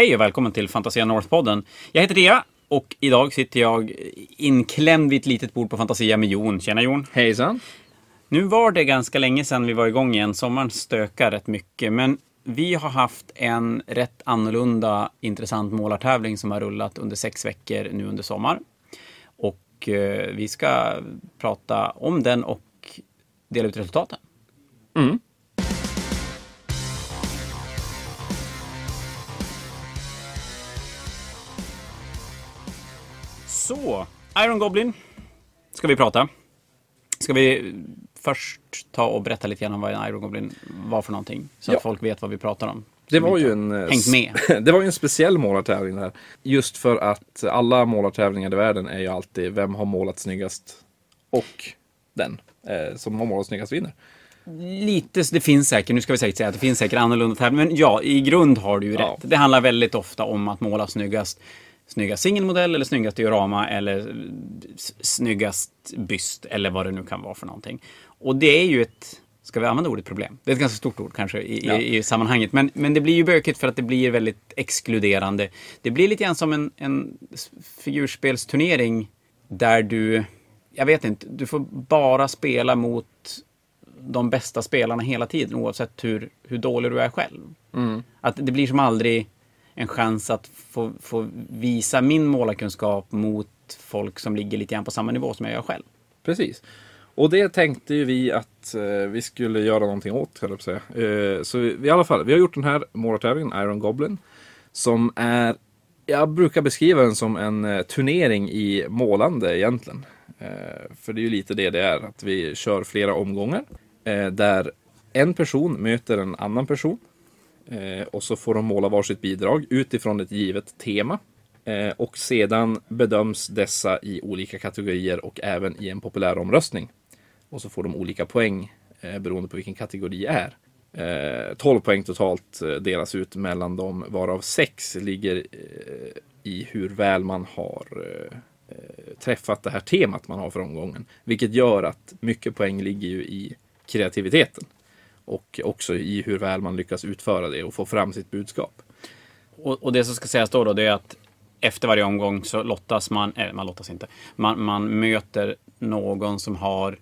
Hej och välkommen till Fantasia North-podden. Jag heter Rea och idag sitter jag inklämd vid ett litet bord på Fantasia med Jon. Tjena Jon! Hejsan! Nu var det ganska länge sedan vi var igång igen. Sommaren stökar rätt mycket, men vi har haft en rätt annorlunda intressant målartävling som har rullat under sex veckor nu under sommar. Och eh, vi ska prata om den och dela ut resultaten. Mm. Så, Iron Goblin ska vi prata. Ska vi först ta och berätta lite grann om vad en Iron Goblin var för någonting? Så Ja. att folk vet vad vi pratar om. Det var ju en, eh, det var ju en speciell målartävling där. Just för att alla målartävlingar i världen är ju alltid vem har målat snyggast och den eh, som har målat snyggast vinner. Lite, det finns säkert, nu ska vi säkert säga att det finns säkert annorlunda tävlingar. Men ja, i grund har du ju Ja. rätt. Det handlar väldigt ofta om att måla snyggast snyggast singelmodell eller snyggast diorama eller snyggast byst eller vad det nu kan vara för någonting. Och det är ju ett, ska vi använda ordet problem? Det är ett ganska stort ord kanske i, Ja. i, i sammanhanget. Men, men det blir ju bökigt för att det blir väldigt exkluderande. Det blir lite grann som en, en figurspelsturnering där du, jag vet inte, du får bara spela mot de bästa spelarna hela tiden oavsett hur, hur dålig du är själv. Att det blir som aldrig en chans att få, få visa min målarkunskap mot folk som ligger lite grann på samma nivå som jag gör själv. Precis. Och det tänkte ju vi att eh, vi skulle göra någonting åt, höll jag på att säga. Eh, så vi, i alla fall, vi har gjort den här målartävlingen, Iron Goblin. Som är, jag brukar beskriva den som en eh, turnering i målande egentligen. Eh, för det är ju lite det det är, att vi kör flera omgångar. Eh, där en person möter en annan person. Eh, och så får de måla varsitt bidrag utifrån ett givet tema. Eh, och sedan bedöms dessa i olika kategorier och även i en populär omröstning. Och så får de olika poäng eh, beroende på vilken kategori det är. Eh, 12 poäng totalt eh, delas ut mellan dem varav 6 ligger eh, i hur väl man har eh, eh, träffat det här temat man har för omgången. Vilket gör att mycket poäng ligger ju i kreativiteten. Och också i hur väl man lyckas utföra det och få fram sitt budskap. Och, och det som ska sägas då, då det är att efter varje omgång så lottas man, eller man lottas inte, man, man möter någon som har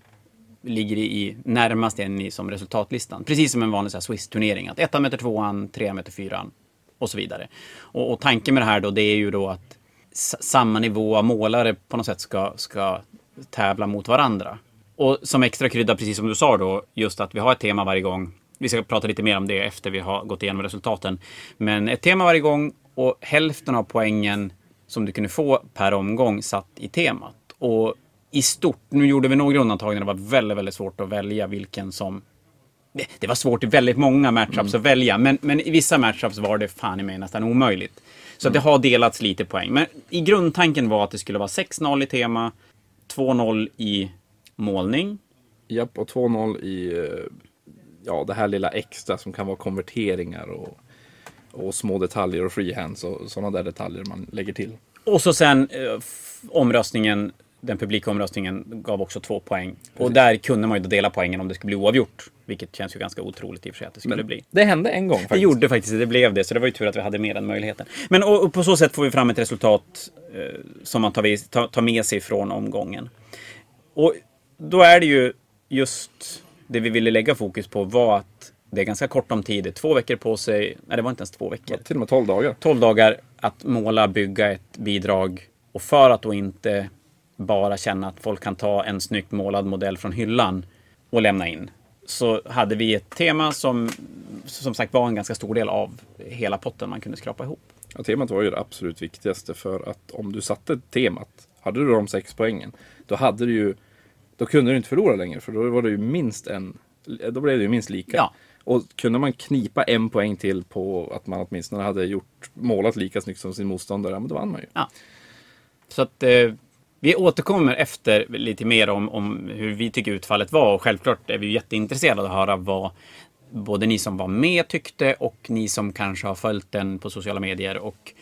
ligger i närmast en i som resultatlistan. Precis som en vanlig Swiss-turnering. Att ettan möter tvåan, trean möter fyran och så vidare. Och, och tanken med det här då, det är ju då att samma nivå av målare på något sätt ska, ska tävla mot varandra. Och som extra krydda, precis som du sa då, just att vi har ett tema varje gång. Vi ska prata lite mer om det efter vi har gått igenom resultaten. Men ett tema varje gång och hälften av poängen som du kunde få per omgång satt i temat. Och i stort, nu gjorde vi några undantag när det var väldigt, väldigt svårt att välja vilken som det, var svårt i väldigt många matchups att välja, men, men i vissa matchups var det fan i mig nästan omöjligt. Så att det har delats lite poäng. Men i grundtanken var att det skulle vara 6-0 i tema, 2-0 i målning. Japp, och 2-0 i eh, ja, det här lilla extra som kan vara konverteringar och, och små detaljer och freehands och sådana där detaljer man lägger till. Och så sen eh, omröstningen, den publika omröstningen gav också två poäng. Och där kunde man ju då dela poängen om det skulle bli oavgjort. Vilket känns ju ganska otroligt i och för sig att det skulle bli. Det hände en gång faktiskt. Det gjorde faktiskt det, blev det. Så det var ju tur att vi hade med den möjligheten. Men och, och på så sätt får vi fram ett resultat eh, som man tar, tar, tar med sig från omgången. Och då är det ju just det vi ville lägga fokus på var att det är ganska kort om tid. Två veckor på sig. Nej, det var inte ens två veckor. Till och med 12 dagar. 12 dagar att måla, bygga ett bidrag. Och för att då inte bara känna att folk kan ta en snyggt målad modell från hyllan och lämna in. Så hade vi ett tema som som sagt var en ganska stor del av hela potten man kunde skrapa ihop. Ja, temat var ju det absolut viktigaste för att om du satte temat, hade du de sex poängen, då hade du ju, då kunde du inte förlora längre för då var det ju minst en, då blev det ju minst lika. Ja. Och kunde man knipa en poäng till på att man åtminstone hade gjort, målat lika snyggt som sin motståndare, ja men då vann man ju. Så att eh, vi återkommer efter lite mer om, om hur vi tycker utfallet var. Och självklart är vi jätteintresserade av att höra vad både ni som var med tyckte och ni som kanske har följt den på sociala medier och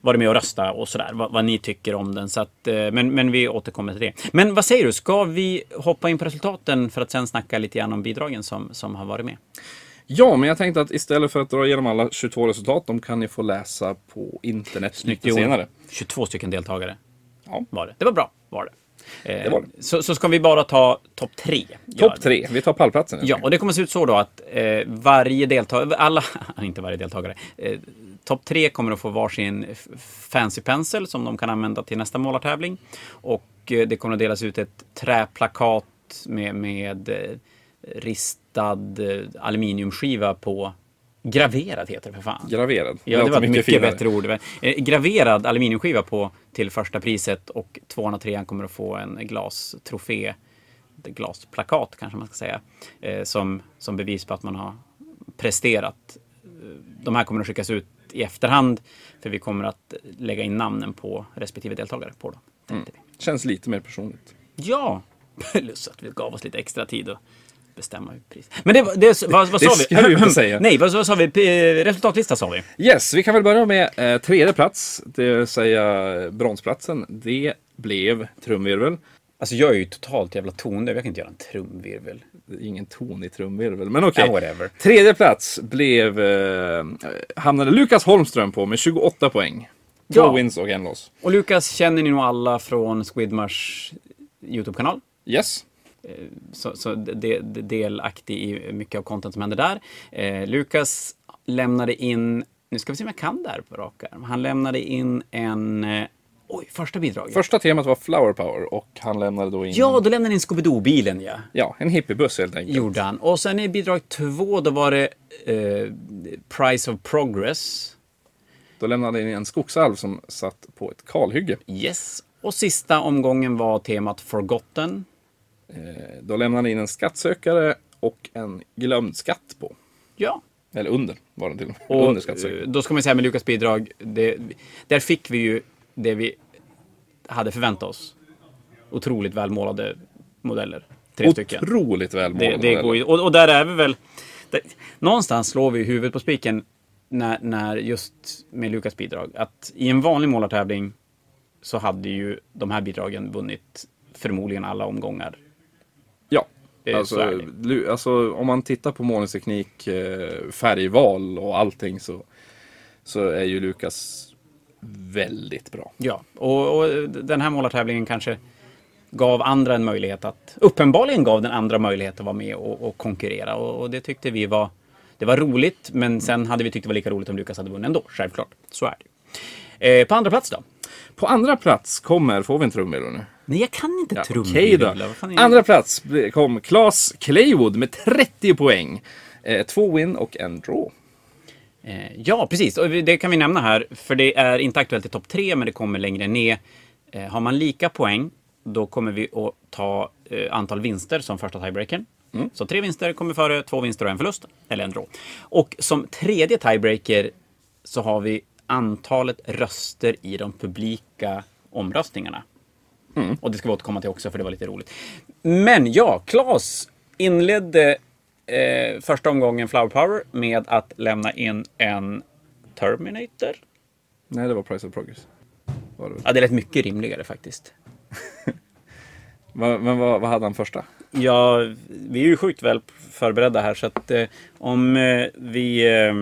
varit med och rösta och sådär. Vad, vad ni tycker om den. Så att, eh, men, men vi återkommer till det. Men vad säger du? Ska vi hoppa in på resultaten för att sen snacka lite grann om bidragen som, som har varit med? Ja, men jag tänkte att istället för att dra igenom alla 22 resultat, de kan ni få läsa på internet lite Jo, senare. 22 stycken deltagare Ja. var det. Det var bra, var det. Eh, Det var Så, så ska vi bara ta topp tre. Topp tre, vi tar pallplatsen. Ja, och det kommer se ut så då att eh, varje deltagare, alla, inte varje deltagare, eh, topp tre kommer att få varsin fancy pencil som de kan använda till nästa målartävling. Och eh, det kommer att delas ut ett träplakat med, med eh, ristad eh, aluminiumskiva på Graverad heter det för fan. Graverad. Ja, det låter var ett mycket, finare. bättre ord. Graverad aluminiumskiva på till första priset och tvåan och trean kommer att få en glastrofé, glasplakat kanske man ska säga, som, som bevis på att man har presterat. De här kommer att skickas ut i efterhand för vi kommer att lägga in namnen på respektive deltagare på dem. vi. Känns lite mer personligt. Ja, plus att vi gav oss lite extra tid att bestämma pris. Men det, det vad, vad Det sa vi? ska du inte säga. Nej, vad, vad sa vi? Resultatlista sa vi. Yes, vi kan väl börja med eh, tredje plats, det vill säga bronsplatsen. Det blev trumvirvel. Alltså jag är ju totalt jävla tondöv. Jag kan inte göra en trumvirvel. Ingen ton i trumvirvel, men okej. Ja, whatever. Tredje plats blev, eh, hamnade Lukas Holmström på med 28 poäng. Två Ja. wins och en loss. Och Lukas känner ni nog alla från Squidmars YouTube-kanal. Yes. Så, så det, det, delaktig i mycket av content som händer där. Eh, Lukas lämnade in, nu ska vi se om jag kan det här på rak arm. Han lämnade in en, eh, oj, första bidraget. Första temat var Flower Power och han lämnade då in Ja, då lämnade han in Scooby-Doo-bilen ja. ja, en hippiebuss helt enkelt. Gjorde han. Och sen i bidrag två, då var det eh, Price of Progress. Då lämnade han in en skogsalv som satt på ett kalhygge. Yes. Och sista omgången var temat Forgotten. Eh, Då lämnade han in en skattsökare och en glömd skatt på. Ja. Eller under var den till och med. Och eh, då ska man säga med Lukas bidrag, det, där fick vi ju det vi hade förväntat oss. Otroligt välmålade modeller. Tre stycken. Otroligt väl Det, det går ju, och, och där är vi väl... Det, någonstans slår vi huvudet på spiken när, när just med Lukas bidrag. Att i en vanlig målartävling så hade ju de här bidragen vunnit förmodligen alla omgångar. Ja. Alltså, alltså, om man tittar på målningsteknik, eh, färgval och allting så, så är ju Lukas väldigt bra. Ja, och, och den här målartävlingen kanske gav andra en möjlighet att... Uppenbarligen gav den andra möjlighet att vara med och, och konkurrera. Och, och det tyckte vi var... Det var roligt, men sen hade vi tyckt det var lika roligt om Lukas hade vunnit ändå. Självklart. Så är det ju. eh, På andra plats då? På andra plats kommer, får vi en trumvirvel nu? Nej, jag kan inte Ja, trumvirvla. Okej är- Andra plats kom Claes Claywood med 30 poäng. Eh, två win och en draw. Eh, ja, precis. Och det kan vi nämna här, för det är inte aktuellt i topp tre, men det kommer längre ner. Eh, har man lika poäng, då kommer vi att ta eh, antal vinster som första tiebreaker. Så tre vinster kommer före två vinster och en förlust, eller en draw. Och som tredje tiebreaker så har vi antalet röster i de publika omröstningarna. Och det ska vi återkomma till också, för det var lite roligt. Men ja, Claes inledde eh, första omgången Flower Power med att lämna in en Terminator. Nej, det var Price of Progress. Var det. Ja, det lät mycket rimligare faktiskt. Men vad, vad hade han första? Ja, vi är ju sjukt väl förberedda här så att eh, om eh, vi, eh,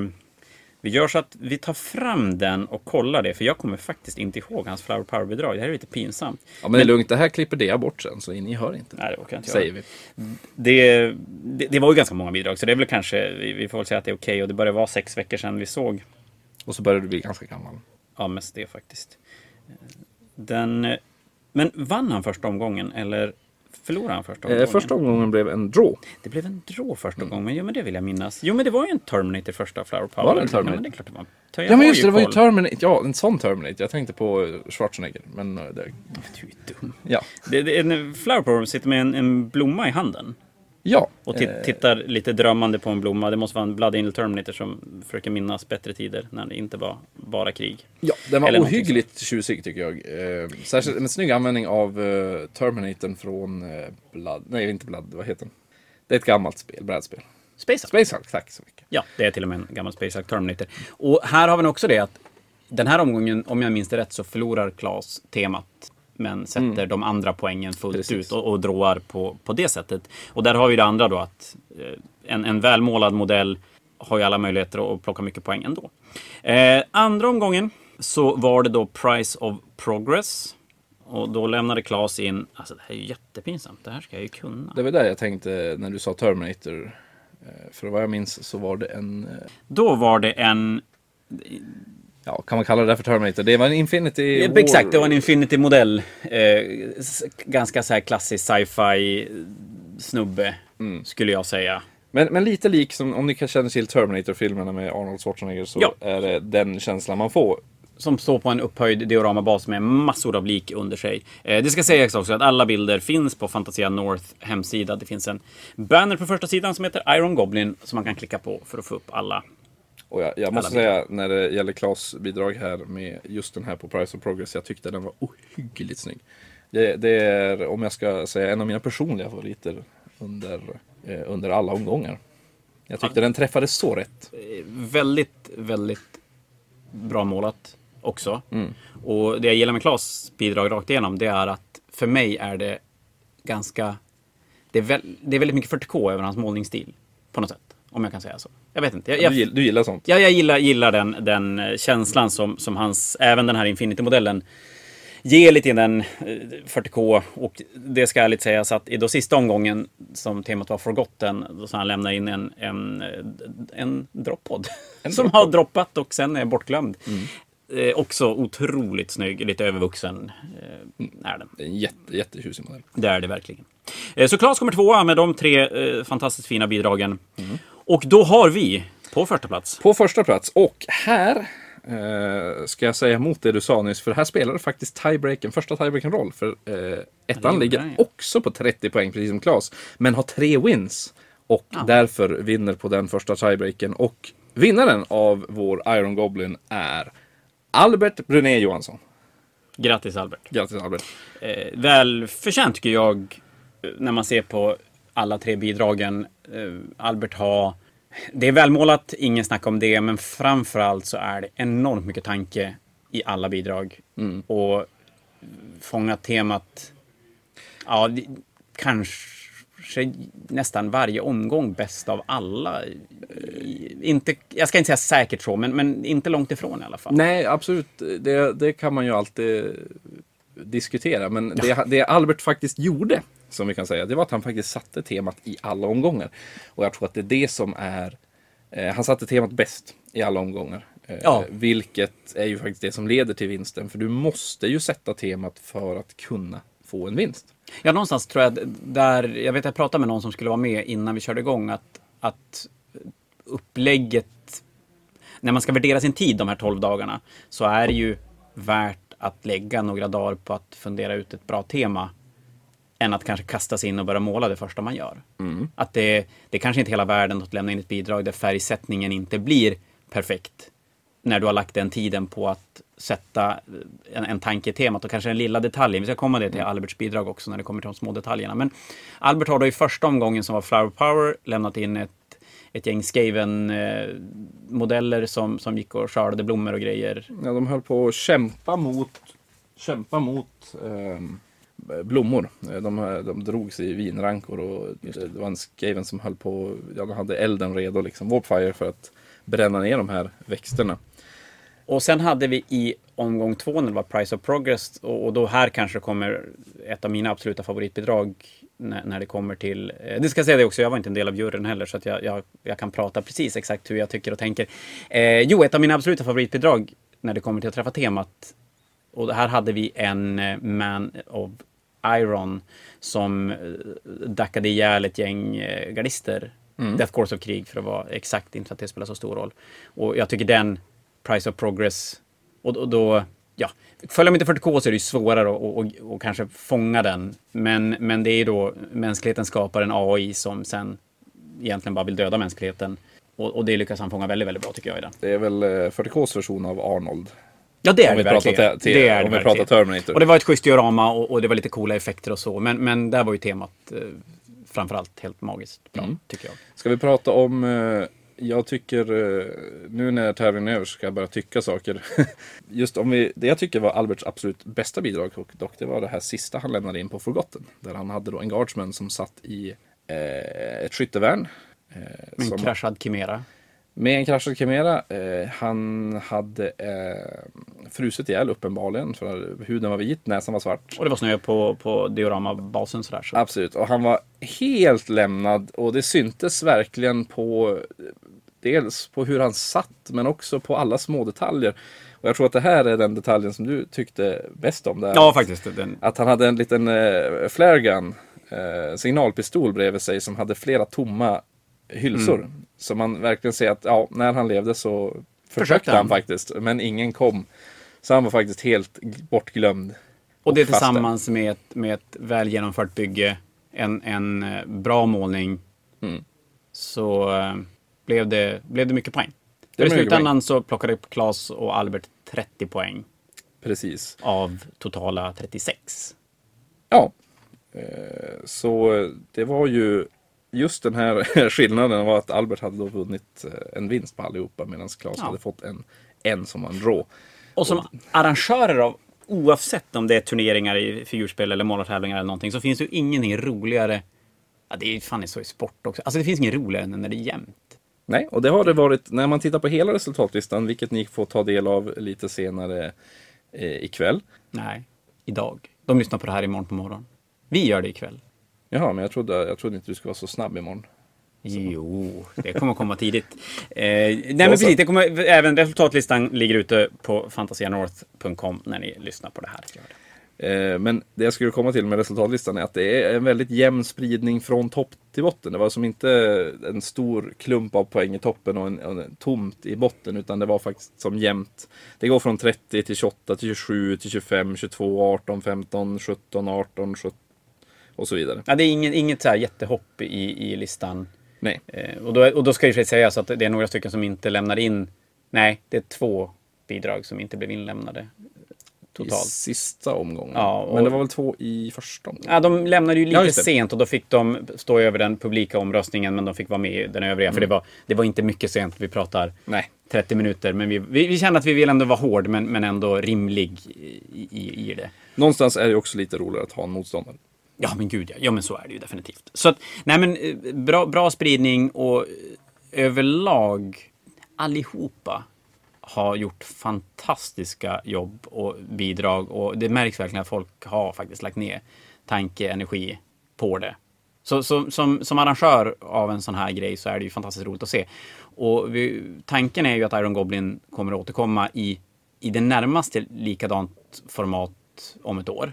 vi gör så att vi tar fram den och kollar det. För jag kommer faktiskt inte ihåg hans Flower Power-bidrag. Det här är lite pinsamt. Ja, men det är lugnt. Det här klipper det bort sen, så ni hör inte. Nej, det orkar inte Säger vi. Det, det, det var ju ganska många bidrag, så det är väl kanske, vi, får väl säga att det är okej. Och det börjar vara sex veckor sedan vi såg Och så börjar du bli ganska gammal. Ja, mest det faktiskt. Den, men vann han första omgången eller förlorade han första omgången? Eh, första omgången blev en draw. Det blev en draw första omgången. Jo, men det vill jag minnas. Jo, men det var ju en Terminator första Flower Power. Var det en Terminator? Ja, men det är klart det var. Jag Ja, men just det, det var ju. Terminator. Ja, en sån Terminator. Jag tänkte på eh, Schwarzenegger. Men eh, det, Du är dum. ja. Det, det, en Flower Power sitter med en, en blomma i handen. Ja. Och eh, tittar lite drömmande på en blomma. Det måste vara en Blood Angel Terminator som försöker minnas bättre tider när det inte var bara krig. Ja, den var Eller ohyggligt tjusig tycker jag. Eh, särskilt en snygg användning av eh, Terminatorn från Blood. Nej, inte Blood. Vad heter den? Det är ett gammalt spel, brädspel. Space Hulk. Space Hulk, tack så mycket. Ja, det är till och med en gammal Space Hulk Terminator. Och här har vi också det att den här omgången, om jag minns det rätt, så förlorar Klas temat. Men sätter de andra poängen fullt Precis. ut och, och dråar på, på det sättet. Och där har vi det andra då att eh, en, en välmålad modell har ju alla möjligheter att plocka mycket poäng ändå. Eh, andra omgången så var det då Price of Progress. Och då lämnade Claes in, alltså det här är ju jättepinsamt, det här ska jag ju kunna. Det var där jag tänkte när du sa Terminator. Eh, För vad jag minns så var det en, eh, Då var det en, ja kan man kalla det för Terminator? Det var en Infinity War. exakt, det var en Infinity-modell. Eh, ganska så här klassisk sci-fi snubbe, skulle jag säga. Men, men lite lik som, om ni kan känna till Terminator-filmerna med Arnold Schwarzenegger så Ja. är det den känslan man får. Som står på en upphöjd dioramabas med massor av lik under sig. Eh, det ska sägas också att alla bilder finns på Fantasia North hemsida. Det finns en banner på första sidan som heter Iron Goblin som man kan klicka på för att få upp alla. Och jag, jag måste säga när det gäller Klas bidrag här med just den här på Price of Progress. Jag tyckte den var ohyggligt snygg. Det, det är, om jag ska säga, en av mina personliga favoriter under, eh, under alla omgångar. Jag tyckte den träffade så rätt. Eh, Väldigt, väldigt bra målat också. Och det jag gillar med Klas bidrag rakt igenom det är att för mig är det ganska... Det är, väl, det är väldigt mycket 40K över hans målningsstil. På något sätt. Om jag kan säga så. Jag vet inte. Jag, jag, Du, gill- du gillar sånt? Ja, jag gillar, gillar den, den eh, känslan som, som hans, även den här Infinity-modellen ger lite i den eh, 40K. Och det ska ärligt sägas att i då sista omgången som temat var Forgotten, då ska han lämna in en, en, eh, en droppod. Som har droppat och sen är bortglömd. Eh, också otroligt snygg, lite övervuxen eh, är den. En jätte, jättetjusig modell. Det är det verkligen. Eh, Så Claes kommer tvåa med de tre eh, fantastiskt fina bidragen. Och då har vi på första plats På första plats, och här eh, ska jag säga emot det du sa nyss, för här spelar faktiskt tiebreaken, första tiebreaken roll. För eh, ettan ligger den, ja. också på 30 poäng, precis som Klas, men har tre wins. Och därför vinner på den första tiebreaken. Och vinnaren av vår Iron Goblin är Albert Bruné Johansson. Grattis Albert. Grattis Albert. Eh, välförtjänt tycker jag när man ser på alla tre bidragen. Eh, Albert har... Det är välmålat, ingen snack om det, men framförallt så är det enormt mycket tanke i alla bidrag. Och fångat temat, ja, kanske nästan varje omgång bäst av alla. I- Inte, jag ska inte säga säkert så, men, men inte långt ifrån i alla fall. Nej, absolut. Det, det kan man ju alltid diskutera. Men det, det Albert faktiskt gjorde, som vi kan säga, det var att han faktiskt satte temat i alla omgångar. Och jag tror att det är det som är... Eh, han satte temat bäst i alla omgångar. Eh, Ja. Vilket är ju faktiskt det som leder till vinsten. För du måste ju sätta temat för att kunna få en vinst. Ja, någonstans tror jag att där, jag vet jag pratade med någon som skulle vara med innan vi körde igång, att, att upplägget, när man ska värdera sin tid de här 12 dagarna, så är det ju värt att lägga några dagar på att fundera ut ett bra tema, än att kanske kasta sig in och börja måla det första man gör. Att det, det kanske inte är hela världen att lämna in ett bidrag där färgsättningen inte blir perfekt när du har lagt den tiden på att sätta en, en tanke i temat och kanske den lilla detaljen. Vi ska komma det till Alberts bidrag också när det kommer till de små detaljerna. Men Albert har då i första omgången som var Flower Power lämnat in ett, ett gäng Skaven-modeller som, som gick och skördade blommor och grejer. Ja, de höll på att kämpa mot, kämpa mot ehm, blommor. Eh, De, de drogs i vinrankor och det. det var en skaven som höll på, ja, de hade elden redo liksom, Warpfire för att bränna ner de här växterna. Och sen hade vi i omgång två när det var Price of Progress och, och då här kanske kommer ett av mina absoluta favoritbidrag när, när det kommer till... Eh, det ska jag säga det också, jag var inte en del av juryn heller så att jag, jag, jag kan prata precis exakt hur jag tycker och tänker. Eh, jo, ett av mina absoluta favoritbidrag när det kommer till att träffa temat och här hade vi en eh, Man of Iron som eh, dackade ihjäl ett gäng eh, gardister. Death Course of krig för att vara exakt, inte att det spelar så stor roll. Och jag tycker den Price of Progress. Och, och då, ja, följer man inte 40K så är det ju svårare att och, och, och kanske fånga den. Men, men det är då mänskligheten skapar en AI som sen egentligen bara vill döda mänskligheten. Och, och det lyckas han fånga väldigt, väldigt bra tycker jag i den. Det är väl eh, 40Ks version av Arnold. Ja, det är det verkligen. te- det är om det vi pratar. Terminator. Och det var ett schysst diorama och, och det var lite coola effekter och så. Men, men där var ju temat eh, framförallt helt magiskt bra, Mm. tycker jag. Ska vi prata om, eh, jag tycker, eh, nu när tävlingen är över så ska jag bara tycka saker. Just om vi, det jag tycker var Alberts absolut bästa bidrag och dock det var det här sista han lämnade in på Forgotten. Där han hade då en guardsman som satt i eh, ett skyttevärn. Eh, En som, kraschad Chimera. Med en kraschad Chimera, eh, han hade eh, frusit ihjäl uppenbarligen för huden var vit, näsan var svart. Och det var snö på, på dioramabasen sådär. Så. Absolut, och han var helt lämnad och det syntes verkligen på dels på hur han satt men också på alla små detaljer. Och jag tror att det här är den detaljen som du tyckte bäst om. Där. Ja, faktiskt. Den, Att han hade en liten eh, flare gun, eh, signalpistol bredvid sig som hade flera tomma hylsor. Mm. Så man verkligen ser att ja, när han levde så försökte Försökte han han. faktiskt, men ingen kom. Så han var faktiskt helt bortglömd. och det Och fast tillsammans med ett, med ett väl genomfört bygge, en, en eh, bra målning, Mm. så eh, blev, det, blev det mycket poäng. Det I slutändan så plockade Claes och Albert 30 poäng Precis. av totala 36. Ja. Eh, så det var ju just den här skillnaden var att Albert hade då vunnit eh, en vinst på allihopa medan Claes Ja. hade fått en, en som var en draw. Och som arrangörer av, oavsett om det är turneringar i figurspel eller målartävlingar eller någonting, så finns det ju ingenting roligare. Ja, det är ju fan så i sport också. Alltså det finns inget roligare än när det är jämnt. Nej, och det har det varit när man tittar på hela resultatlistan, vilket ni får ta del av lite senare eh, ikväll. Nej, idag. De lyssnar på det här imorgon på morgonen. Vi gör det ikväll. Jaha, men jag trodde, jag trodde inte du skulle vara så snabb imorgon. Jo, det kommer komma tidigt. Eh, nej men precis, det kommer, även resultatlistan ligger ute på fantasianorth.com när ni lyssnar på det här. Eh, men det jag skulle komma till med resultatlistan är att det är en väldigt jämn spridning från topp till botten. Det var som inte en stor klump av poäng i toppen och en, en tomt i botten, utan det var faktiskt som jämnt. Det går från 30 till 28 till 27 till 25, 22, 18, 15, 17, 18, 17 och så vidare. Ja, det är ingen, inget så här jättehopp i, i listan. Nej, Eh, och, då, och då ska det sägas att det är några stycken som inte lämnar in. Nej, det är två bidrag som inte blev inlämnade. I Totalt. sista omgången. Ja, och- Men det var väl två i första omgången? Ja, de lämnade ju lite Ja, sent och då fick de stå över den publika omröstningen men de fick vara med i den övriga. För det var, det var inte mycket sent. Vi pratar Nej. 30 minuter. Men vi, vi, vi kände att vi vill ändå vara hård men, men ändå rimlig i, i, i det. Någonstans är det också lite roligare att ha en motståndare. Ja men gud ja. ja men så är det ju definitivt. Så att, nej men eh, bra, bra spridning och eh, överlag allihopa har gjort fantastiska jobb och bidrag och det märks verkligen att folk har faktiskt lagt ner tanke, energi på det. Så, så, som, som arrangör av en sån här grej så är det ju fantastiskt roligt att se. Och vi, tanken är ju att Iron Goblin kommer att återkomma i, i det närmaste likadant format om ett år.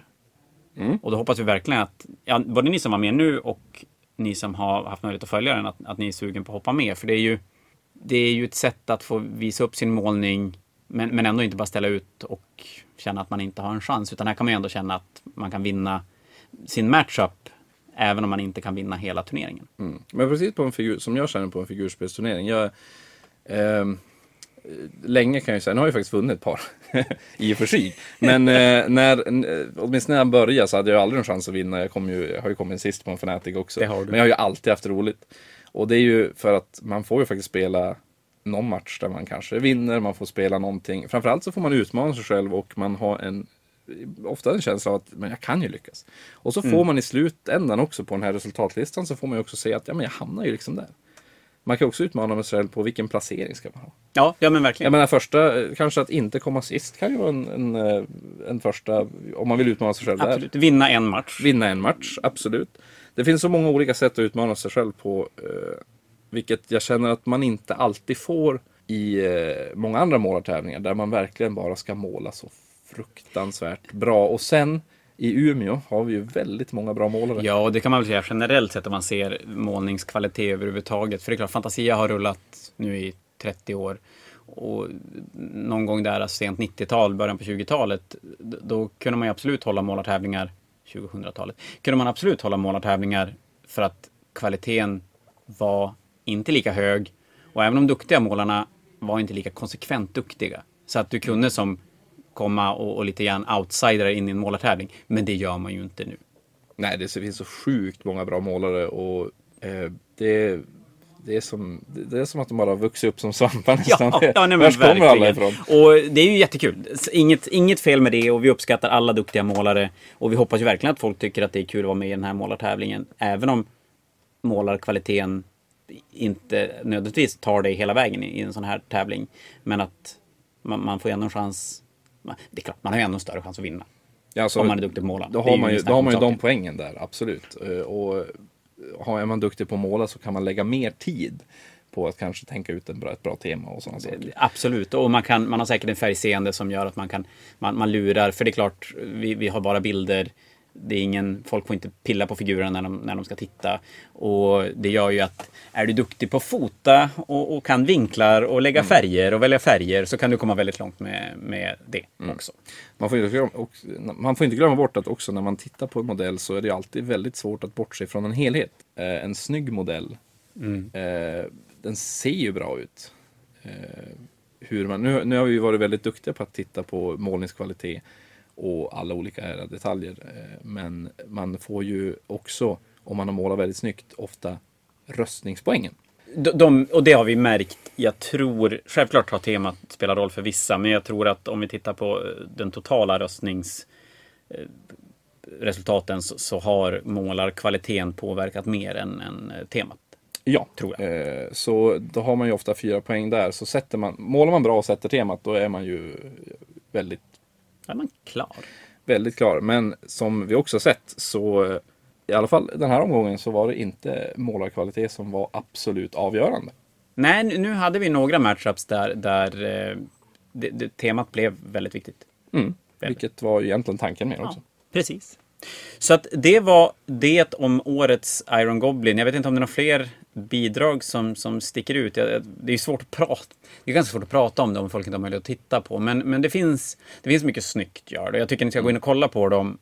Och då hoppas vi verkligen att, ja, både ni som var med nu och ni som har haft möjlighet att följa den, att, att ni är sugen på att hoppa med. För det är ju, det är ju ett sätt att få visa upp sin målning, men, men ändå inte bara ställa ut och känna att man inte har en chans. Utan här kan man ju ändå känna att man kan vinna sin matchup, även om man inte kan vinna hela turneringen. Mm. Men precis på en figur, som jag känner på en figurspelsturnering. Jag, ehm, länge kan jag säga, nu har jag faktiskt vunnit ett par. I och för sig. Men eh, när, åtminstone när jag började så hade jag aldrig en chans att vinna. Jag, kom ju, jag har ju kommit sist på en Fnatic också. Men jag har ju alltid haft roligt. Och det är ju för att man får ju faktiskt spela någon match där man kanske vinner, man får spela någonting. Framförallt så får man utmana sig själv och man har en ofta en känsla av att men jag kan ju lyckas. Och så får man i slutändan också på den här resultatlistan så får man ju också se att ja, men jag hamnar ju liksom där. Man kan också utmana sig själv på vilken placering ska man ha. Ja, ja men verkligen. Jag menar första, kanske att inte komma sist kan ju vara en, en, en första, om man vill utmana sig själv där. Absolut. Vinna en match. Vinna en match, absolut. Det finns så många olika sätt att utmana sig själv på. Eh, vilket jag känner att man inte alltid får i eh, många andra målartävlingar. Där man verkligen bara ska måla så fruktansvärt bra. Och sen i Umeå har vi ju väldigt många bra målare. Ja, och det kan man väl säga generellt sett om man ser målningskvalitet överhuvudtaget. För det är klart, Fantasia har rullat nu i 30 år. Och någon gång där, alltså sent 90-tal, början på 20-talet, då kunde man ju absolut hålla målartävlingar, 2000-talet, kunde man absolut hålla målartävlingar för att kvaliteten var inte lika hög. Och även de duktiga målarna var inte lika konsekvent duktiga. Så att du kunde som komma och, och lite grann outsider in i en målartävling. Men det gör man ju inte nu. Nej, det finns så sjukt många bra målare och eh, det, det, är som, det är som att de bara har vuxit upp som svampar nästan. Ja, ja nej, men Vart kommer alla ifrån? Och det är ju jättekul. Inget, inget fel med det och vi uppskattar alla duktiga målare. Och vi hoppas ju verkligen att folk tycker att det är kul att vara med i den här målartävlingen. Även om målarkvaliteten inte nödvändigtvis tar dig hela vägen i, i en sån här tävling. Men att man, man får ändå en chans. Det är klart, man har ju ändå en större chans att vinna. Ja, alltså, om man är duktig på att måla. Då har man ju, inget då har man ju de poängen där, absolut. Eh, Och är man duktig på att måla så kan man lägga mer tid på att kanske tänka ut ett bra, ett bra tema och sådana saker. Absolut, och man, kan, man har säkert en färgseende som gör att man kan man, man lurar. För det är klart, vi, vi har bara bilder. Det är ingen, folk får inte pilla på figurerna när de, när de ska titta. Och det gör ju att är du duktig på att fota och, och kan vinklar och lägga Mm. färger och välja färger så kan du komma väldigt långt med, med det Mm. också. Man får, inte glömma, och, man får inte glömma bort att också när man tittar på en modell så är det alltid väldigt svårt att bortse från en helhet. Eh, en snygg modell, eh, den ser ju bra ut. Eh, hur man, nu, nu har vi varit väldigt duktiga på att titta på målningskvalitet och alla olika detaljer. Eh, men man får ju också, om man har målat väldigt snyggt, ofta röstningspoängen. De, de, och det har vi märkt. Jag tror, självklart har temat spelat roll för vissa, men jag tror att om vi tittar på eh, den totala röstnings eh, så, så har målarkvaliteten påverkat mer än, än temat. Ja, Tror jag. Så då har man ju ofta fyra poäng där. Så sätter man, målar man bra och sätter temat, då är man ju väldigt, är man klar. väldigt klar. Men som vi också sett så eh, i alla fall den här omgången så var det inte målarkvalitet som var absolut avgörande. Nej, nu- hade vi några matchups där, där eh, det, det, temat blev väldigt viktigt. Mm. Vilket var ju egentligen tanken med det också. Precis. Så att det var det om årets Iron Goblin. Jag vet inte om det är några fler bidrag som, som sticker ut. Det är svårt att prata. Det är ganska svårt att prata om det om folk inte har möjlighet att titta på. Men, men det, finns, det finns mycket snyggt gör det. Jag tycker ni ska gå in och kolla på dem.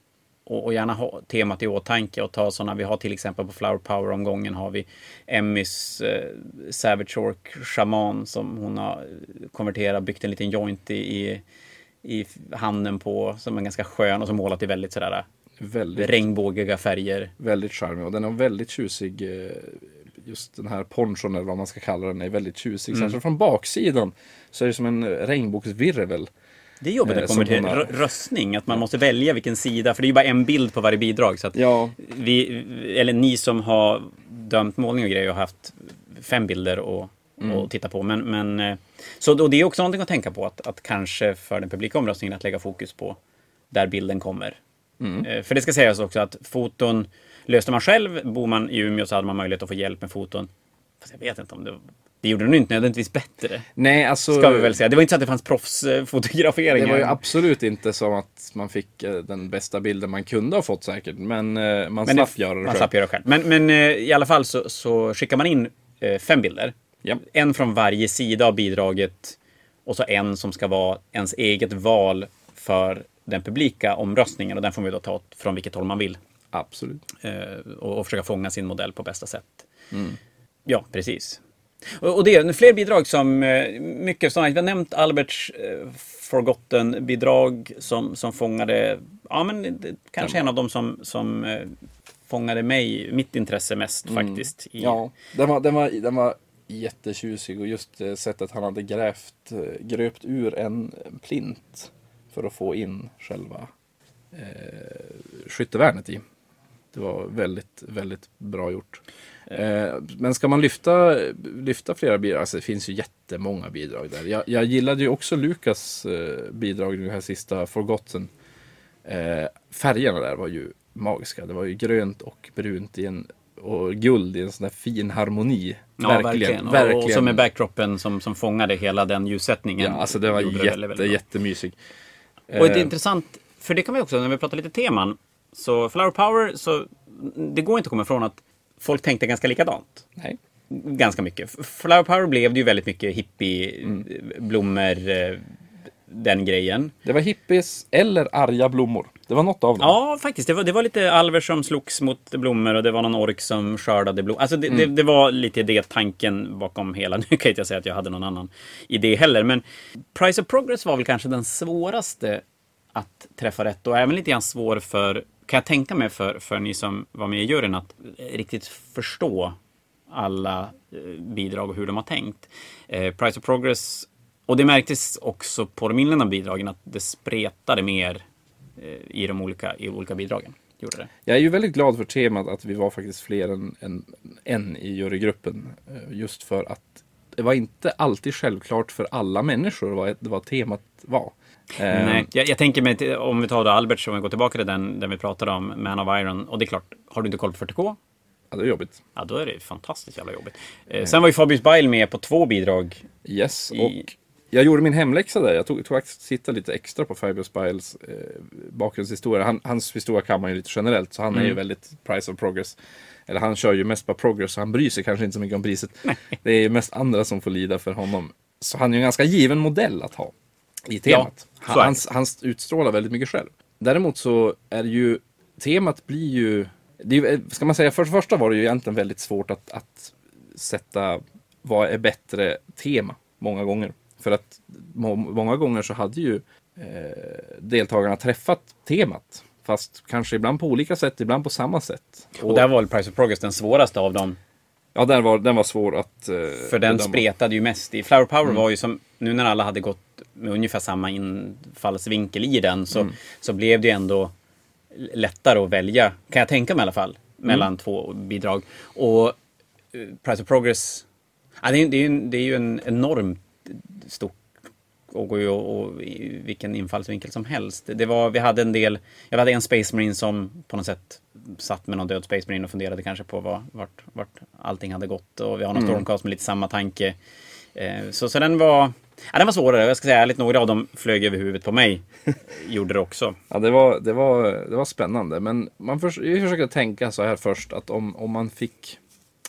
Och, och gärna ha temat i åtanke och ta sådana. Vi har till exempel på Flower Power-omgången har vi Emmys eh, Savage Orc Shaman som hon har konverterat, byggt en liten joint i, i, i handen på som är ganska skön och så målat i väldigt sådär Väldigt, regnbågiga färger. väldigt charmig och den är väldigt tjusig. eh, Just den här ponchon eller vad man ska kalla den är väldigt tjusig. Mm. Så från baksidan så är det som en regnbågsvirvel. Det är jobbigt när det kommer till har- röstning, att man måste välja vilken sida, för det är ju bara en bild på varje bidrag. Så Ja, vi, eller ni som har dömt målning och grejer har haft fem bilder att Mm. att titta på. Men, men, eh, så då, det är också någonting att tänka på, att, att kanske för den publika omröstningen att lägga fokus på där bilden kommer. Mm. Eh, För det ska sägas också att foton löste man själv. Bor man i Umeå så hade man möjlighet att få hjälp med foton. Fast jag vet inte om det... Det gjorde det inte nödvändigtvis bättre. nej alltså. Ska vi väl säga. Det var inte så att det fanns proffsfotograferingar. Det var ju absolut inte som att man fick eh, den bästa bilden man kunde ha fått säkert. Men eh, man Men slapp det- göra det man själv. slapp göra själv. Men, men eh, i alla fall så, så skickar man in fem bilder. Ja. En från varje sida av bidraget. Och så en som ska vara ens eget val för den publika omröstningen. Och den får ju då ta från vilket håll man vill. Absolut. Eh, och, och försöka fånga sin modell på bästa sätt. Mm. Ja, precis. Och, och det är fler bidrag som, eh, mycket sådana, vi har nämnt Alberts eh, Forgotten-bidrag som, som fångade, ja men det, kanske en av dem som, som eh, fångade mig, mitt intresse mest faktiskt. I, Mm. Ja, den var, den var, den var jättetjusig och just sättet han hade grävt, gröpt ur en plint för att få in själva eh, skyttevärnet i. Det var väldigt, väldigt bra gjort. Eh, men ska man lyfta, lyfta flera bidrag, alltså det finns ju jättemånga bidrag där. Jag, jag gillade ju också Lukas eh, bidrag, den här sista Forgotten. Eh, färgerna där var ju magiska. Det var ju grönt och brunt i en, och guld i en sån där fin harmoni. Ja, verkligen. Och, och så med backdropen som, som fångade hela den ljussättningen. Ja, alltså det var jätte, väldigt, jättemysig. Och Eh, intressant, för det kan vi också, när vi pratar lite teman. Så Flower Power, så det går inte att komma ifrån att folk tänkte ganska likadant. Nej. Ganska mycket. Flower Power blev det ju väldigt mycket hippie, Mm. blommor, eh, den grejen. Det var hippies eller arga blommor. Det var något av dem. Ja, faktiskt. Det var, det var lite alver som slogs mot blommor och det var någon ork som skördade blommor. Alltså det, det, Mm. det var lite det tanken bakom hela. Nu kan inte jag säga att jag hade någon annan idé heller. Men Price of Progress var väl kanske den svåraste att träffa rätt och även lite grann svår för, kan jag tänka mig, för, för ni som var med i juryn att riktigt förstå alla eh, bidrag och hur de har tänkt. Eh, Price of Progress, och det märktes också på de inledande bidragen att det spretade mer eh, i de olika, i olika bidragen. gjorde det. Jag är ju väldigt glad för temat att vi var faktiskt fler än, än, än i jurygruppen. Eh, just för att det var inte alltid självklart för alla människor vad, vad temat var. Eh, Nej, jag, jag tänker mig, om vi tar då Albert, om vi går tillbaka till den, den vi pratade om, Man of Iron. Och det är klart, har du inte koll på 40K? Ja, det är jobbigt. Ja, då är det fantastiskt jävla jobbigt. Eh, sen var ju Fabius Beil med på två bidrag. Yes, I- och jag gjorde min hemläxa där. Jag tog, tog faktiskt titta lite extra på Fabius Biles eh, bakgrundshistoria. Han, hans historia kan man ju lite generellt, så han är ju Mm. väldigt price of progress. Eller han kör ju mest på progress, så han bryr sig kanske inte så mycket om priset. Det är mest andra som får lida för honom. Så han är ju en ganska given modell att ha i temat. det. han, han utstrålar väldigt mycket själv. Däremot så är det ju, temat blir ju, det ju- ska man säga, för det första var det ju egentligen väldigt svårt att, att sätta vad är bättre tema många gånger. För att må, många gånger så hade ju eh, deltagarna träffat temat. Fast kanske ibland på olika sätt, ibland på samma sätt. Och där var väl Price of Progress den svåraste av dem. ja, den var, den var svår att... Eh, För den bedöma. spretade ju mest i. Flower Power var ju som, nu när alla hade gått med ungefär samma infallsvinkel i den så, så blev det ju ändå lättare att välja, kan jag tänka mig i alla fall, mellan två bidrag. Och eh, Price of Progress, ja, det, är, det, är ju, en- det är ju en enormt stort och går ju och, vilken infallsvinkel som helst. Det var, vi hade en del, jag hade en Space Marine som på något sätt satt med någon död Space Marine och funderade kanske på vad, vart, vart allting hade gått. Och vi har någon Stormcast med lite samma tanke. Eh, så, så den var, ja, den var svårare. Jag ska säga ärligt, några av dem flög över huvudet på mig. Gjorde det också. Ja, det var, det var, det var spännande. Men man förs vi försöker tänka så här först att om, om man fick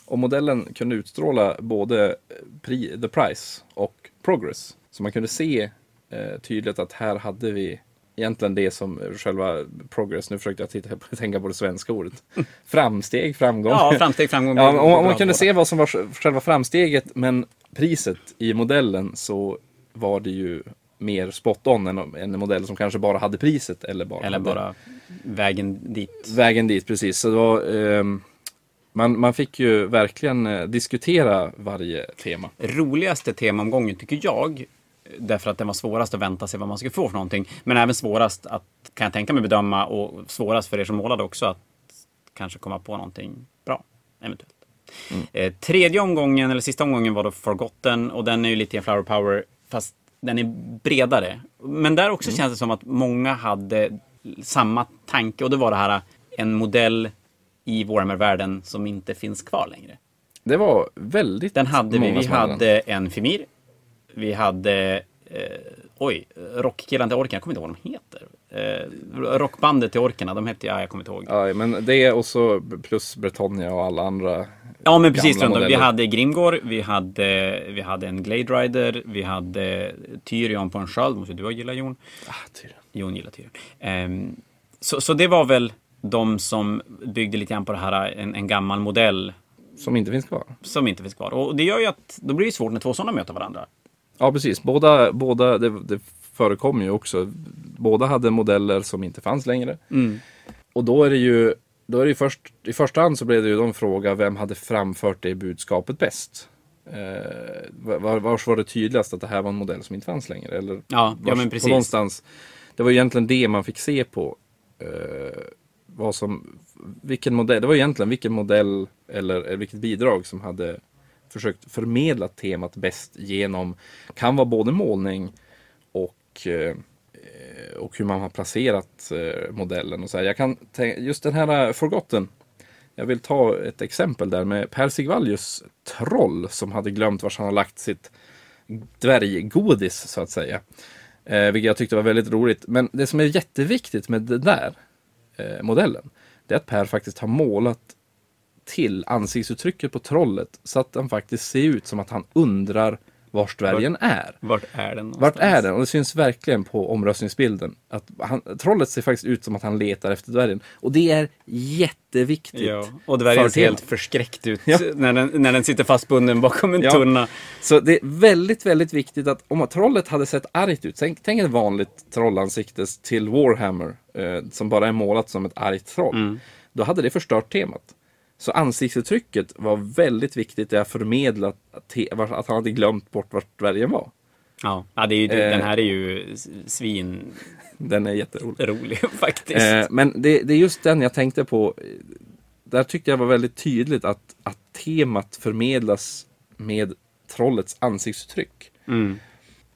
om modellen kunde utstråla både pri, the price och progress. Så man kunde se eh, tydligt att här hade vi egentligen det som själva progress, nu försökte jag titta, tänka på det svenska ordet. Framsteg, framgång. Ja, framsteg, framgång. Ja, om, man kunde se vad som var själva framsteget, men priset i modellen så var det ju mer spot on än, en modell som kanske bara hade priset eller bara Eller bara vägen dit. vägen dit. Precis, så var, ehm, man, man fick ju verkligen eh, diskutera varje tema. Roligaste temaomgången tycker jag, därför att den var svårast att vänta sig vad man skulle få för någonting. Men även svårast att, kan jag tänka mig, bedöma och svårast för er som målade också att kanske komma på någonting bra, eventuellt. Eh, tredje omgången, eller sista omgången var då Forgotten och den är ju lite Flower Power, fast den är bredare. Men där också känns det som att många hade samma tanke och det var det här en modell i Warhammer-världen som inte finns kvar längre. Det var väldigt Den hade vi. Vi hade en Fimir. Vi hade... Eh, oj, rockkillen till orken. Jag kommer inte ihåg vad de heter. Eh, rockbandet till orkerna. De hette... Ja, jag kommer inte ihåg. Ja, men det och så plus Bretonia och alla andra. Ja, men precis. Gamla Runt om. Vi hade Grimgor, vi hade, vi hade en Glade Rider, vi hade Tyrion på en sköld. Måste du ha gillat Jon? Ah, tydligen. Jon gillar Tyrion. Ehm, så, så det var väl de som byggde lite grann på det här, en, en gammal modell Som inte finns kvar. som inte finns kvar. Och det gör ju att då blir det svårt när två sådana möter varandra. Ja, precis. Båda, båda det, det förekom ju också. Båda hade modeller som inte fanns längre. Och då är det ju, då är det först, i första hand så blev det ju de fråga vem hade framfört det budskapet bäst? Eh, var, vars var det tydligast att det här var en modell som inte fanns längre? Eller Ja, ja, vars- men på precis. någonstans, det var egentligen det man fick se på. Eh, vad som, vilken modell, det var egentligen vilken modell eller, eller vilket bidrag som hade försökt förmedla temat bäst genom, kan vara både målning och eh, Eh, och hur man har placerat eh, modellen. Och så här. Jag kan tänka, just den här eh, Forgotten. Jag vill ta ett exempel där med Per Sigvallius troll som hade glömt var han har lagt sitt dvärggodis så att säga. Eh, vilket jag tyckte var väldigt roligt. Men det som är jätteviktigt med den där eh, modellen. Det är att Per faktiskt har målat till ansiktsuttrycket på trollet så att den faktiskt ser ut som att han undrar var dvärgen är. Vart är den Vart är den? Och det syns verkligen på omröstningsbilden. Att han, trollet ser faktiskt ut som att han letar efter dvärgen. Och det är jätteviktigt. Ja, och dvärgen ser helt förskräckt ut Ja. när, den, när den sitter fastbunden bakom en Ja. tunna. Så det är väldigt, väldigt viktigt att om trollet hade sett argt ut. Tänk, tänk ett vanligt trollansikte till Warhammer. Eh, som bara är målat som ett argt troll. Mm. Då hade det förstört temat. Så ansiktsuttrycket var väldigt viktigt. Det har förmedlat att, att han hade glömt bort vart dvärgen var. Ja, ja det är ju, Eh. den här är ju svin Den är jätterolig. Rolig faktiskt. Eh, men det, det är just den jag tänkte på. Där tyckte jag var väldigt tydligt att, att temat förmedlas med trollets ansiktsuttryck. Mm.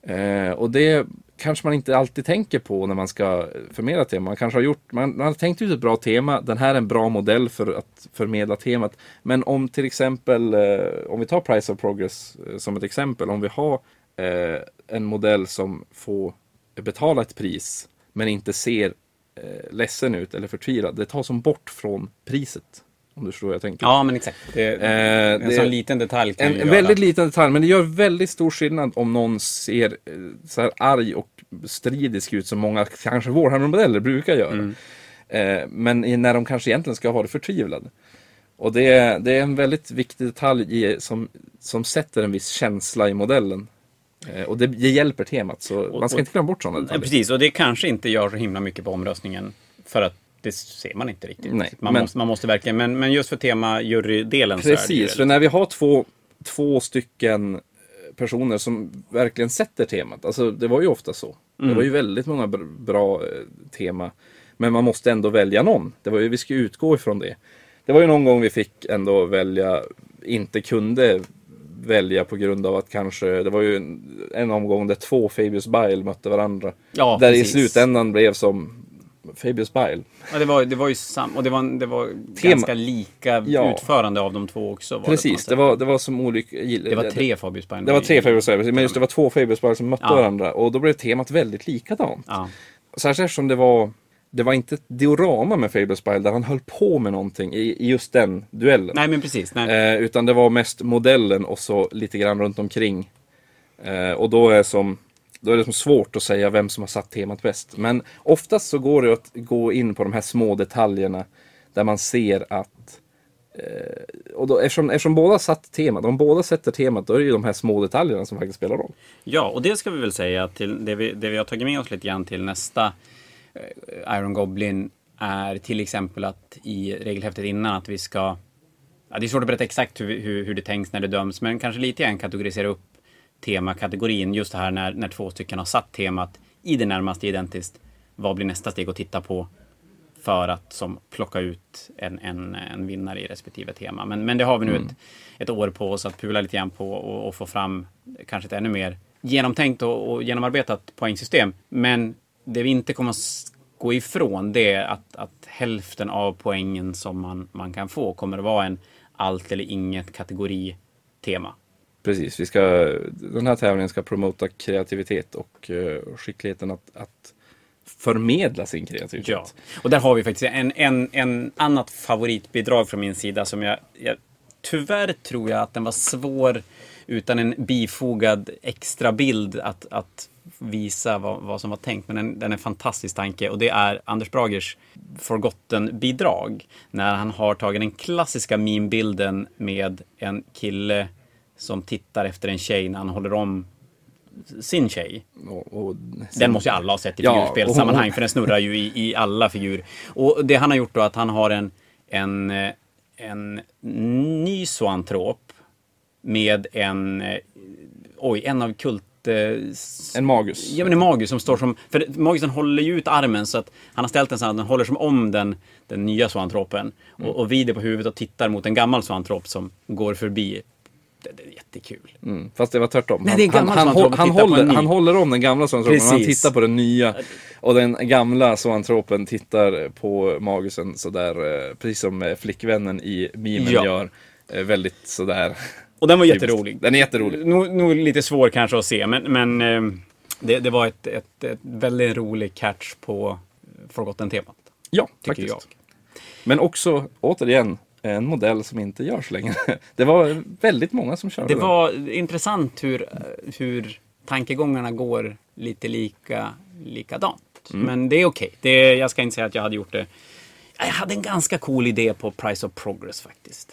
Eh, och det kanske man inte alltid tänker på när man ska förmedla tema. Man kanske har gjort, man, man har tänkt ut ett bra tema. Den här är en bra modell för att förmedla temat. Men om till exempel, eh, om vi tar Price of Progress eh, som ett exempel. Om vi har eh, en modell som får betala ett pris men inte ser eh, ledsen ut eller förtvivlad. Det tas som bort från priset. Om du förstår vad jag tänker. Ja, men exakt. Det, Eh, en det- sån liten detalj kan En, göra. väldigt liten detalj, men det gör väldigt stor skillnad om någon ser eh, så här arg och stridisk ut som många kanske Warhammer-modeller brukar göra. Mm. Eh, men när de kanske egentligen ska ha det förtvivlad. Och det är, det är en väldigt viktig detalj i, som, som sätter en viss känsla i modellen. Eh, och det, det hjälper temat, så man ska och- inte glömma bort sådana detaljer. precis, och det kanske inte gör så himla mycket på omröstningen. För att det ser man inte riktigt. Nej, man, men- måste, man måste verkligen, men, men just för tema jurydelen så är det Precis, för när vi har två, två stycken eh, personer som verkligen sätter temat. Alltså det var ju ofta så. Mm. Det var ju väldigt många br- bra eh, tema. Men man måste ändå välja någon. Det var ju, vi ska utgå ifrån det. Det var ju någon gång vi fick ändå välja, inte kunde välja på grund av att kanske, det var ju en, en omgång där två Fabius Bile mötte varandra. Ja, där precis. i slutändan blev som Fabius Bile. Ja, det, var, det var ju sam, och det var, det var Tema- ganska lika Ja. utförande av de två också. Var Precis, det, det var, det var som olika... det var tre Fabius Bine. Det var tre Fabius Bile, men just det var två Fabius Bile som mötte Ja. varandra. Och då blev temat väldigt likadant. Ja. Särskilt eftersom det var det var inte ett diorama med Fabius Bile där han höll på med någonting i, i just den duellen. Nej, men precis. Eh, utan det var mest modellen och så lite grann runt omkring. Eh, och då är, som, då är det som svårt att säga vem som har satt temat bäst. Men oftast så går det att gå in på de här små detaljerna där man ser att eh, och då, eftersom, eftersom båda satt temat, om båda sätter temat, då är det ju de här små detaljerna som faktiskt spelar roll. Ja, och det ska vi väl säga till det vi, det vi har tagit med oss lite grann till nästa eh, Iron Goblin är till exempel att i regelhäftet innan att vi ska Ja, det är svårt att berätta exakt hur, hur, hur det tänks när det döms, men kanske lite grann kategorisera upp temakategorin. Just det här när, när två stycken har satt temat i det närmaste identiskt. Vad blir nästa steg att titta på för att som plocka ut en, en, en vinnare i respektive tema. Men, men det har vi nu ett, ett år på oss att pula lite grann på och, och få fram kanske ett ännu mer genomtänkt och, och genomarbetat poängsystem. Men det vi inte kommer att gå ifrån det är att, att hälften av poängen som man, man kan få kommer att vara en allt eller inget kategoritema. Precis, vi ska, den här tävlingen ska promota kreativitet och uh, skickligheten att, att förmedla sin kreativitet. Ja, och där har vi faktiskt en, en, en annat favoritbidrag från min sida som jag, jag tyvärr tror jag att den var svår utan en bifogad extra bild att, att visa vad, vad som var tänkt. Men den, den är en fantastisk tanke och det är Anders Bragers Forgotten-bidrag. När han har tagit den klassiska meme-bilden med en kille som tittar efter en tjej när han håller om sin tjej. Och, och, Den måste ju alla ha sett i Ja, figurspelssammanhang och- för den snurrar ju i, i alla figur. Och det han har gjort då att han har en, en, en ny zoantrop med en, eh, oj, en av kult... eh, En magus. Ja men en magus som står som, för magusen håller ju ut armen så att han har ställt den så att den håller som om den, den nya zoantropen. Mm. Och, och vrider på huvudet och tittar mot en gammal zoantrop som går förbi. Det, det är jättekul. Mm, fast det var tvärtom. Nej, det han, han, han, och han, håller, han håller om den gamla zoantropen, han Precis. tittar på den nya. Och den gamla zoantropen tittar på magusen sådär, eh, precis som eh, flickvännen i memen Ja. gör. Eh, Väldigt sådär. Och den var jätterolig. Den är jätterolig. Nog, nog lite svår kanske att se, men, men det, det var ett, ett, ett väldigt rolig catch på Forgotten-temat. Ja, Tycker faktiskt. jag. Men också, återigen, en modell som inte görs längre. Det var väldigt många som körde Det den. var intressant hur, hur tankegångarna går lite lika, likadant. Mm. Men det är okej. Det, jag ska inte säga att jag hade gjort det. Jag hade en ganska cool idé på Price of Progress faktiskt.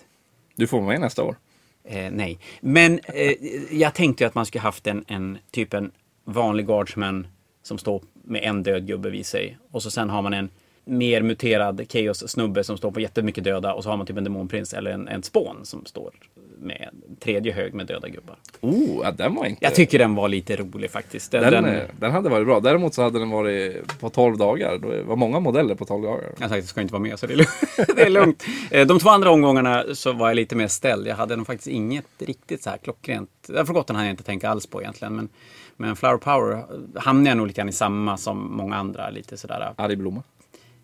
Du får vara med nästa år. Eh, nej, men eh, jag tänkte ju att man skulle haft en, en typ en vanlig guardsman som står med en död gubbe vid sig. Och så sen har man en mer muterad Chaos-snubbe som står på jättemycket döda och så har man typ en demonprins eller en, en spån som står med tredje hög med döda gubbar. Oh, ja, den var inte... Jag tycker den var lite rolig faktiskt. Den, Den, den, den hade varit bra. Däremot så hade den varit på 12 dagar. Det var många modeller på 12 dagar. jag sagt, jag ska inte vara med så det är, lugnt. det är lugnt. Eh, De två andra omgångarna så var jag lite mer ställd. Jag hade nog faktiskt inget riktigt så här klockrent. Forgotten hade jag inte tänka alls på egentligen. Men, men Flower Power hamnade jag nog lite grann i samma som många andra. Lite sådär, Arg blomma.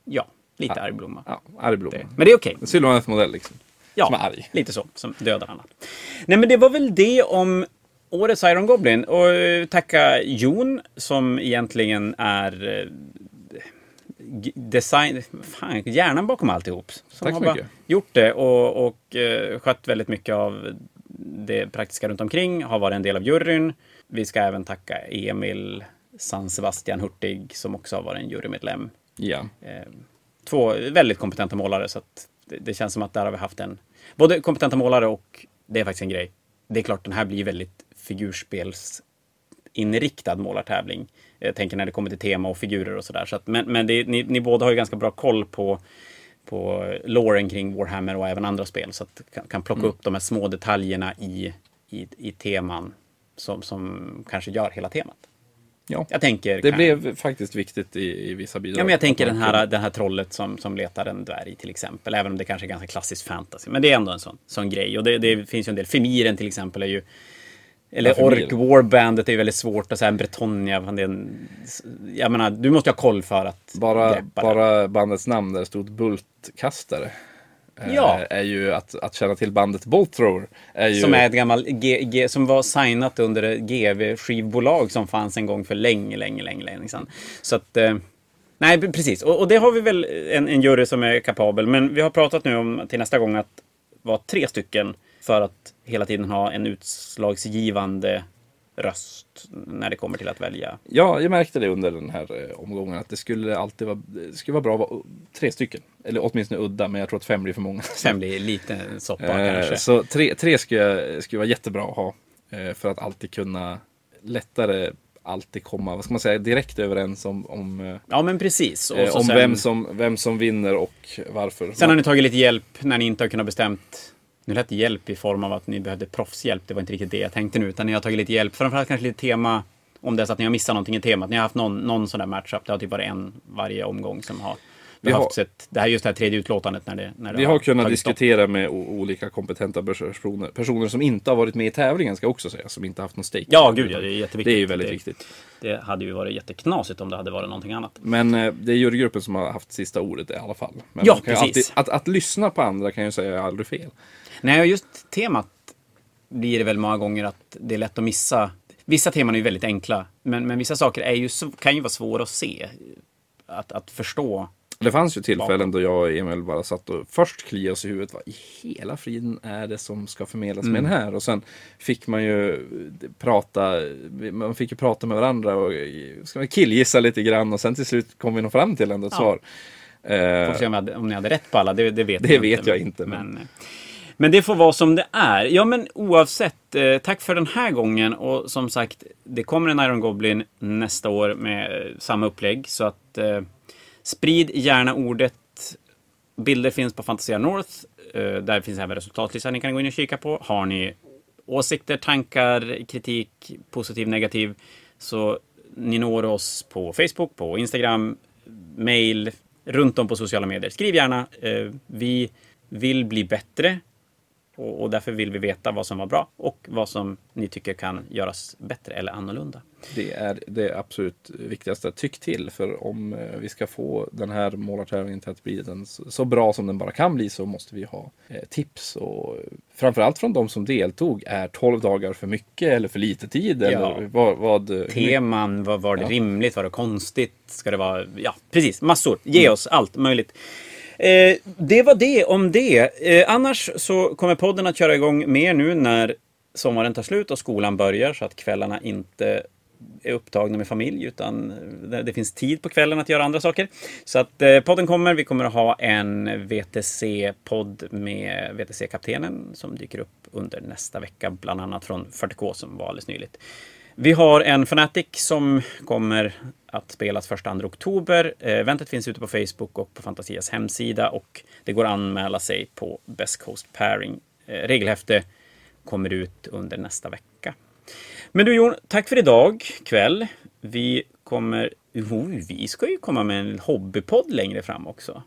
Ja, lite arg blomma. Ja, arg blomma. Det. Men det är okej. En Sylvaneth-modell liksom. Ja, Som är arg. lite så. Som dödar annat. Nej, men det var väl det om årets Iron Goblin. Och eh, tacka Jon som egentligen är eh, design... Fan, hjärnan bakom alltihop. Som Tack så har bara mycket. gjort det och, och eh, skött väldigt mycket av det praktiska runt omkring. Har varit en del av juryn. Vi ska även tacka Emil San Sebastian Hurtig som också har varit en jurymedlem Ja. eh, två väldigt kompetenta målare. Så att det, det känns som att där har vi haft en... Både kompetenta målare och det är faktiskt en grej. Det är klart, den här blir väldigt figurspelsinriktad målartävling. Jag tänker när det kommer till tema och figurer och sådär. Så att, men men det, ni, ni båda har ju ganska bra koll på på loren kring Warhammer och även andra spel. Så att kan, kan plocka upp de här små detaljerna i, i, i teman som, som kanske gör hela temat. Ja. Jag tänker... Det kan- blev faktiskt viktigt i, i vissa bidrag. Ja, men jag tänker den här, den här trollet som, som letar en dvärg till exempel. Även om det kanske är ganska klassisk fantasy. Men det är ändå en sån, sån grej. Och det, det finns ju en del. Femiren till exempel är ju... Eller Ja. Ork Warbandet är ju väldigt svårt. Och så här Bretonia. Det är en, jag menar, du måste ha koll för att Bara, det. bara bandets namn där det stod Bultkastare. Eh, Ja. Är ju att, att känna till bandet Bolt Thrower. Är ju, Som är ett gammalt G, G, som var signat under ett GV-skivbolag som fanns en gång för länge, länge, länge, länge sedan. Så att... Eh, nej, pre- precis. Och, och det har vi väl en, en jury som är kapabel. Men vi har pratat nu om till nästa gång att vara tre stycken för att hela tiden ha en utslagsgivande röst när det kommer till att välja. Ja, jag märkte det under den här eh, omgången att det skulle alltid vara, skulle vara bra att vara tre stycken. Eller åtminstone udda, men jag tror att fem blir för många. Sen blir lite soppa Eh, kanske. Så tre, tre skulle, skulle vara jättebra att ha. eh, För att alltid kunna lättare alltid komma, vad ska man säga, direkt överens om, om, Ja, men precis. Eh, om sen- vem, som, vem som vinner och varför. Sen har ni tagit lite hjälp när ni inte har kunnat bestämt. Nu lät det hjälp i form av att ni behövde proffshjälp. Det var inte riktigt det jag tänkte nu. Utan ni har tagit lite hjälp. Framförallt kanske lite tema. Om det är så att ni har missat någonting i temat. Ni har haft någon, någon sån där matchup. Det har typ varit en varje omgång som har Vi har- sett. Det här just det här tredje utlåtandet när det, när det Vi har kunnat tagit stopp. diskutera med olika kompetenta personer. Personer som inte har varit med i tävlingen ska också säga, som inte haft någon stake. Ja, gud ja. Det är jätteviktigt. Det är ju väldigt det, viktigt. Det hade ju varit jätteknasigt om det hade varit någonting annat. Men eh, det är jurygruppen som har haft sista ordet i alla fall. Men Ja, precis. Alltid, att, att lyssna på andra kan ju säga är aldrig fel. Nej, just temat blir det väl många gånger att det är lätt att missa. Vissa teman är ju väldigt enkla, men, men vissa saker är ju, kan ju vara svåra att se. Att, att förstå. Det fanns ju tillfällen då jag och Emil bara satt och först kliade oss i huvudet. Vad i hela friden är det som ska förmedlas med den här? Och sen fick man ju prata, man fick ju prata med varandra och ska man killgissa lite grann och sen till slut kom vi nog fram till ändå ett Ja. svar. Får se om, jag om ni hade rätt på alla, det, det vet Det jag vet inte. jag inte, men- Men, men det får vara som det är. Ja, men oavsett. Eh, tack för den här gången. Och som sagt, det kommer en Iron Goblin nästa år med eh, samma upplägg. Så att eh, sprid gärna ordet. Bilder finns på Fantasia North. Eh, där finns även resultatlistan ni kan gå in och kika på. Har ni åsikter, tankar, kritik, positiv, negativ, så ni når oss på Facebook, på Instagram, mail, runt om på sociala medier. Skriv gärna. Eh, vi vill bli bättre och, och därför vill vi veta vad som var bra och vad som ni tycker kan göras bättre eller annorlunda. Det är det absolut viktigaste. Tyck till, för om eh, vi ska få den här målartävlingen till att bli den så bra som den bara kan bli så måste vi ha eh, tips. Och eh, framförallt från de som deltog. Är 12 dagar för mycket eller för lite tid? Ja. Eller vad, vad, Teman, var, var det Ja. rimligt? Var det konstigt? Ska det vara... Ja, precis. Massor. Ge oss allt möjligt. Eh, det var det om det. Eh, annars så kommer podden att köra igång mer nu när sommaren tar slut och skolan börjar så att kvällarna inte är upptagna med familj utan det, finns tid på kvällen att göra andra saker. Så att eh, podden kommer. Vi kommer att ha en VTC-podd med VTC-kaptenen som dyker upp under nästa vecka, bland annat från 40K som var alldeles nyligt. Vi har en Fnatic som kommer att spelas 1-2 oktober. Eh, eventet finns ute på Facebook och på Fantasias hemsida och det går att anmäla sig på Best Coast Pairing. Eh, regelhäfte kommer ut under nästa vecka. Men du Jon, tack för idag kväll. Vi kommer... Oh, vi ska ju komma med en hobbypodd längre fram också.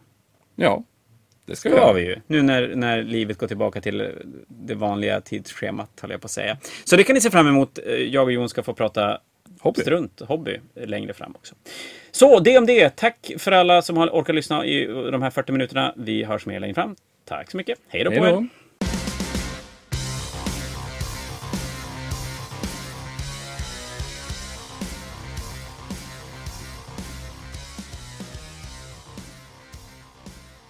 Ja, det ska göra. vi ju. Nu när, när livet går tillbaka till det vanliga tidsschemat, höll jag på att säga. Så det kan ni se fram emot. Eh, Jag och Jon ska få prata Hobby. strunt, hobby, längre fram också. Så, det om det. Tack för alla som har orkat lyssna i de här 40 minuterna. Vi hörs med längre fram. Tack så mycket. Hej då på er!